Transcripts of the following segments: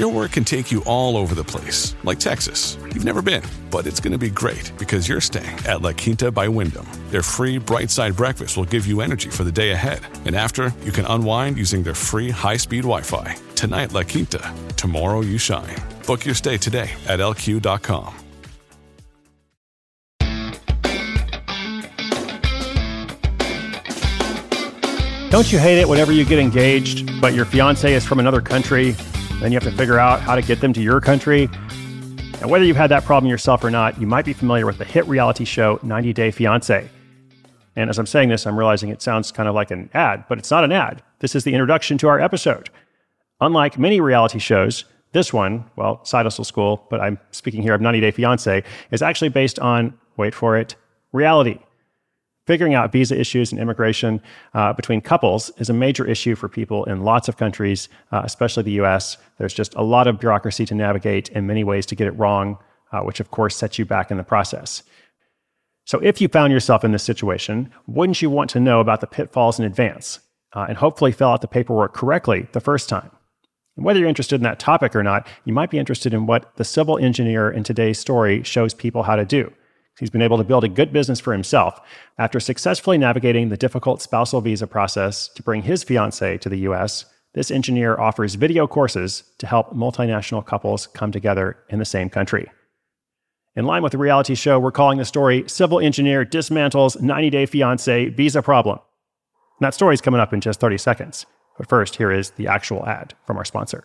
Your work can take you all over the place, like Texas. You've never been, but it's going to be great because you're staying at La Quinta by Wyndham. Their free bright side breakfast will give you energy for the day ahead. And after, you can unwind using their free high speed Wi Fi. Tonight, La Quinta. Tomorrow, you shine. Book your stay today at lq.com. Don't you hate it whenever you get engaged, but your fiance is from another country? Then you have to figure out how to get them to your country. And whether you've had that problem yourself or not, you might be familiar with the hit reality show 90 Day Fiancé. And as I'm saying this, I'm realizing it sounds kind of like an ad, but it's not an ad. This is the introduction to our episode. Unlike many reality shows, this one, well, Side Hustle School, but I'm speaking here of 90 Day Fiancé, is actually based on, wait for it, reality. Figuring out visa issues and immigration uh, between couples is a major issue for people in lots of countries, uh, especially the US. There's just a lot of bureaucracy to navigate and many ways to get it wrong, uh, which of course sets you back in the process. So, if you found yourself in this situation, wouldn't you want to know about the pitfalls in advance uh, and hopefully fill out the paperwork correctly the first time? And whether you're interested in that topic or not, you might be interested in what the civil engineer in today's story shows people how to do. He's been able to build a good business for himself after successfully navigating the difficult spousal visa process to bring his fiancee to the US. This engineer offers video courses to help multinational couples come together in the same country. In line with the reality show, we're calling the story Civil Engineer Dismantles 90 Day Fiancé Visa Problem. And that story is coming up in just 30 seconds. But first, here is the actual ad from our sponsor.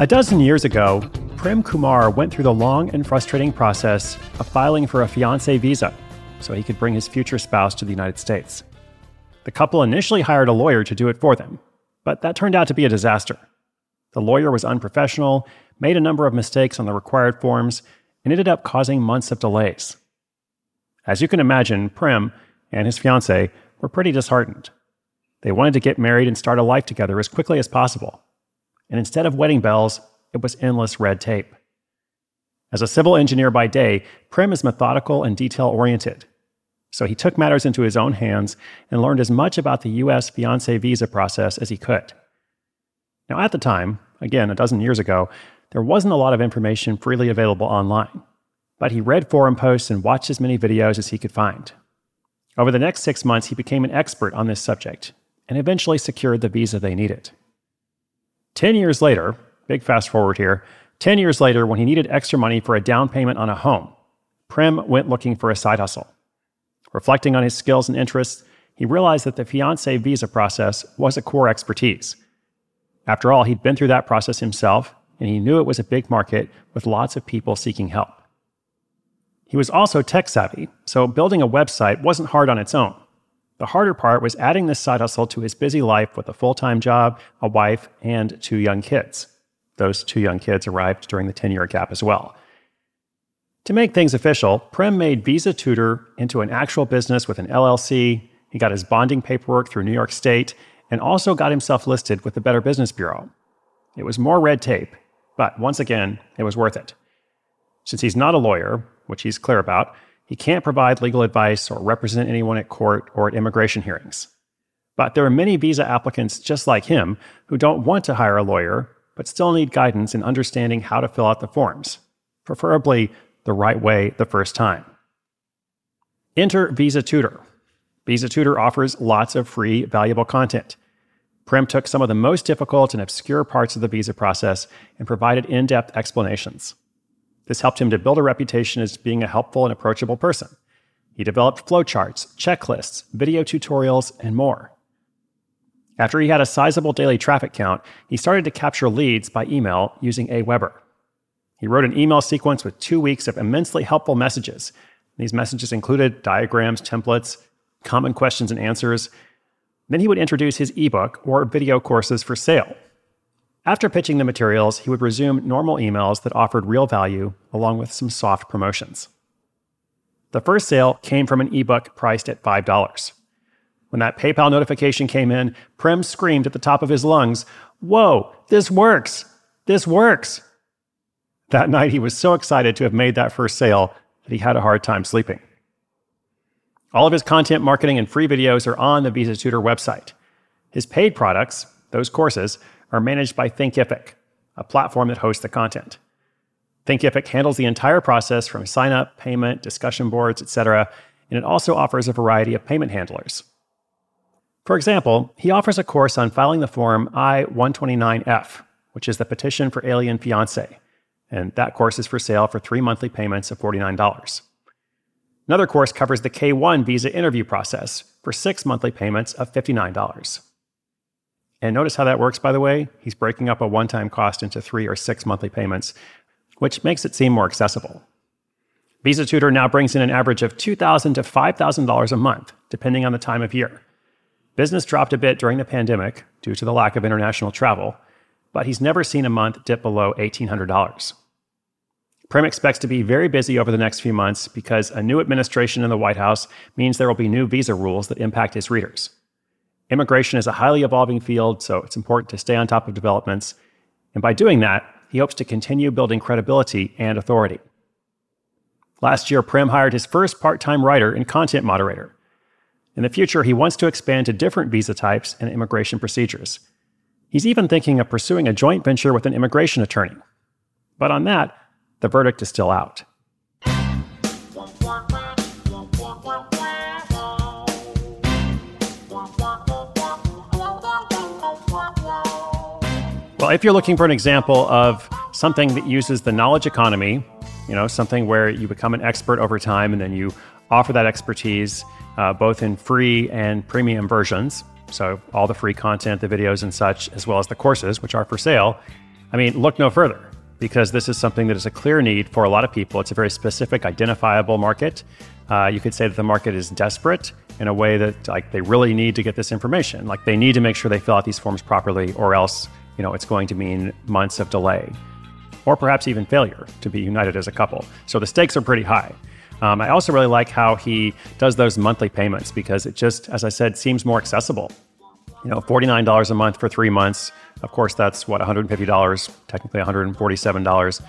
A dozen years ago, Prem Kumar went through the long and frustrating process of filing for a fiancé visa so he could bring his future spouse to the United States. The couple initially hired a lawyer to do it for them, but that turned out to be a disaster. The lawyer was unprofessional, made a number of mistakes on the required forms, and ended up causing months of delays. As you can imagine, Prem and his fiance were pretty disheartened. They wanted to get married and start a life together as quickly as possible and instead of wedding bells, it was endless red tape. As a civil engineer by day, Prem is methodical and detail oriented. So he took matters into his own hands and learned as much about the US fiancé visa process as he could. Now, at the time, again, a dozen years ago, there wasn't a lot of information freely available online, but he read forum posts and watched as many videos as he could find. Over the next six months, he became an expert on this subject and eventually secured the visa they needed. 10 years later, big fast forward here, 10 years later, when he needed extra money for a down payment on a home, Prem went looking for a side hustle. Reflecting on his skills and interests, he realized that the fiancé visa process was a core expertise. After all, he'd been through that process himself, and he knew it was a big market with lots of people seeking help. He was also tech savvy, so building a website wasn't hard on its own. The harder part was adding this side hustle to his busy life with a full time job, a wife, and two young kids. Those two young kids arrived during the 10 year gap as well. To make things official, Prem made Visa Tutor into an actual business with an LLC. He got his bonding paperwork through New York State and also got himself listed with the Better Business Bureau. It was more red tape, but once again, it was worth it. Since he's not a lawyer, which he's clear about, he can't provide legal advice or represent anyone at court or at immigration hearings. But there are many visa applicants just like him who don't want to hire a lawyer, but still need guidance in understanding how to fill out the forms, preferably the right way the first time. Enter Visa Tutor. Visa Tutor offers lots of free, valuable content. Prem took some of the most difficult and obscure parts of the visa process and provided in depth explanations. This helped him to build a reputation as being a helpful and approachable person. He developed flowcharts, checklists, video tutorials, and more. After he had a sizable daily traffic count, he started to capture leads by email using Aweber. He wrote an email sequence with two weeks of immensely helpful messages. These messages included diagrams, templates, common questions and answers. Then he would introduce his ebook or video courses for sale. After pitching the materials, he would resume normal emails that offered real value along with some soft promotions. The first sale came from an ebook priced at $5. When that PayPal notification came in, Prem screamed at the top of his lungs, Whoa, this works! This works! That night, he was so excited to have made that first sale that he had a hard time sleeping. All of his content marketing and free videos are on the Visa Tutor website. His paid products, those courses, are managed by Thinkific, a platform that hosts the content. Thinkific handles the entire process from sign up, payment, discussion boards, etc., and it also offers a variety of payment handlers. For example, he offers a course on filing the form I 129F, which is the petition for alien fiance, and that course is for sale for three monthly payments of $49. Another course covers the K 1 visa interview process for six monthly payments of $59. And notice how that works, by the way. He's breaking up a one time cost into three or six monthly payments, which makes it seem more accessible. Visa Tutor now brings in an average of 2,000 to $5,000 a month, depending on the time of year. Business dropped a bit during the pandemic due to the lack of international travel, but he's never seen a month dip below $1,800. Prem expects to be very busy over the next few months because a new administration in the White House means there will be new visa rules that impact his readers. Immigration is a highly evolving field, so it's important to stay on top of developments. And by doing that, he hopes to continue building credibility and authority. Last year, Prem hired his first part time writer and content moderator. In the future, he wants to expand to different visa types and immigration procedures. He's even thinking of pursuing a joint venture with an immigration attorney. But on that, the verdict is still out. Well, if you're looking for an example of something that uses the knowledge economy, you know, something where you become an expert over time and then you offer that expertise uh, both in free and premium versions. So, all the free content, the videos and such, as well as the courses, which are for sale. I mean, look no further because this is something that is a clear need for a lot of people. It's a very specific, identifiable market. Uh, you could say that the market is desperate in a way that like they really need to get this information. Like they need to make sure they fill out these forms properly, or else you know, it's going to mean months of delay or perhaps even failure to be united as a couple. So the stakes are pretty high. Um, I also really like how he does those monthly payments because it just, as I said, seems more accessible. You know, $49 a month for three months. Of course, that's what, $150, technically $147.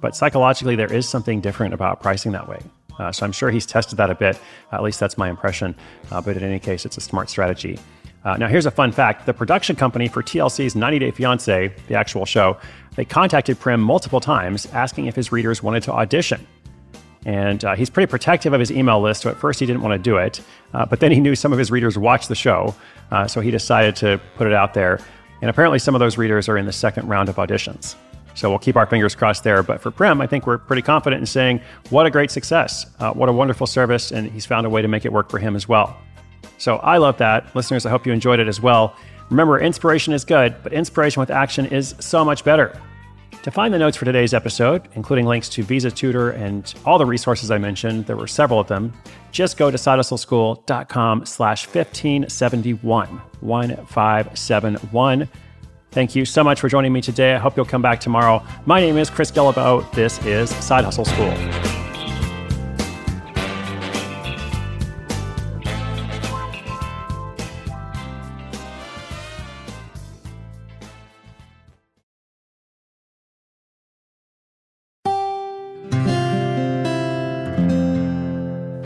But psychologically, there is something different about pricing that way. Uh, so I'm sure he's tested that a bit. At least that's my impression. Uh, but in any case, it's a smart strategy. Uh, now, here's a fun fact the production company for TLC's 90 Day Fiancé, the actual show, they contacted Prem multiple times asking if his readers wanted to audition. And uh, he's pretty protective of his email list, so at first he didn't want to do it. Uh, but then he knew some of his readers watched the show, uh, so he decided to put it out there. And apparently, some of those readers are in the second round of auditions. So we'll keep our fingers crossed there. But for Prem, I think we're pretty confident in saying, what a great success. Uh, what a wonderful service. And he's found a way to make it work for him as well. So I love that. Listeners, I hope you enjoyed it as well. Remember, inspiration is good, but inspiration with action is so much better. To find the notes for today's episode, including links to Visa Tutor and all the resources I mentioned, there were several of them, just go to sidehustleschool.com slash 1571, 1571. Thank you so much for joining me today. I hope you'll come back tomorrow. My name is Chris Guillebeau. This is Side Hustle School.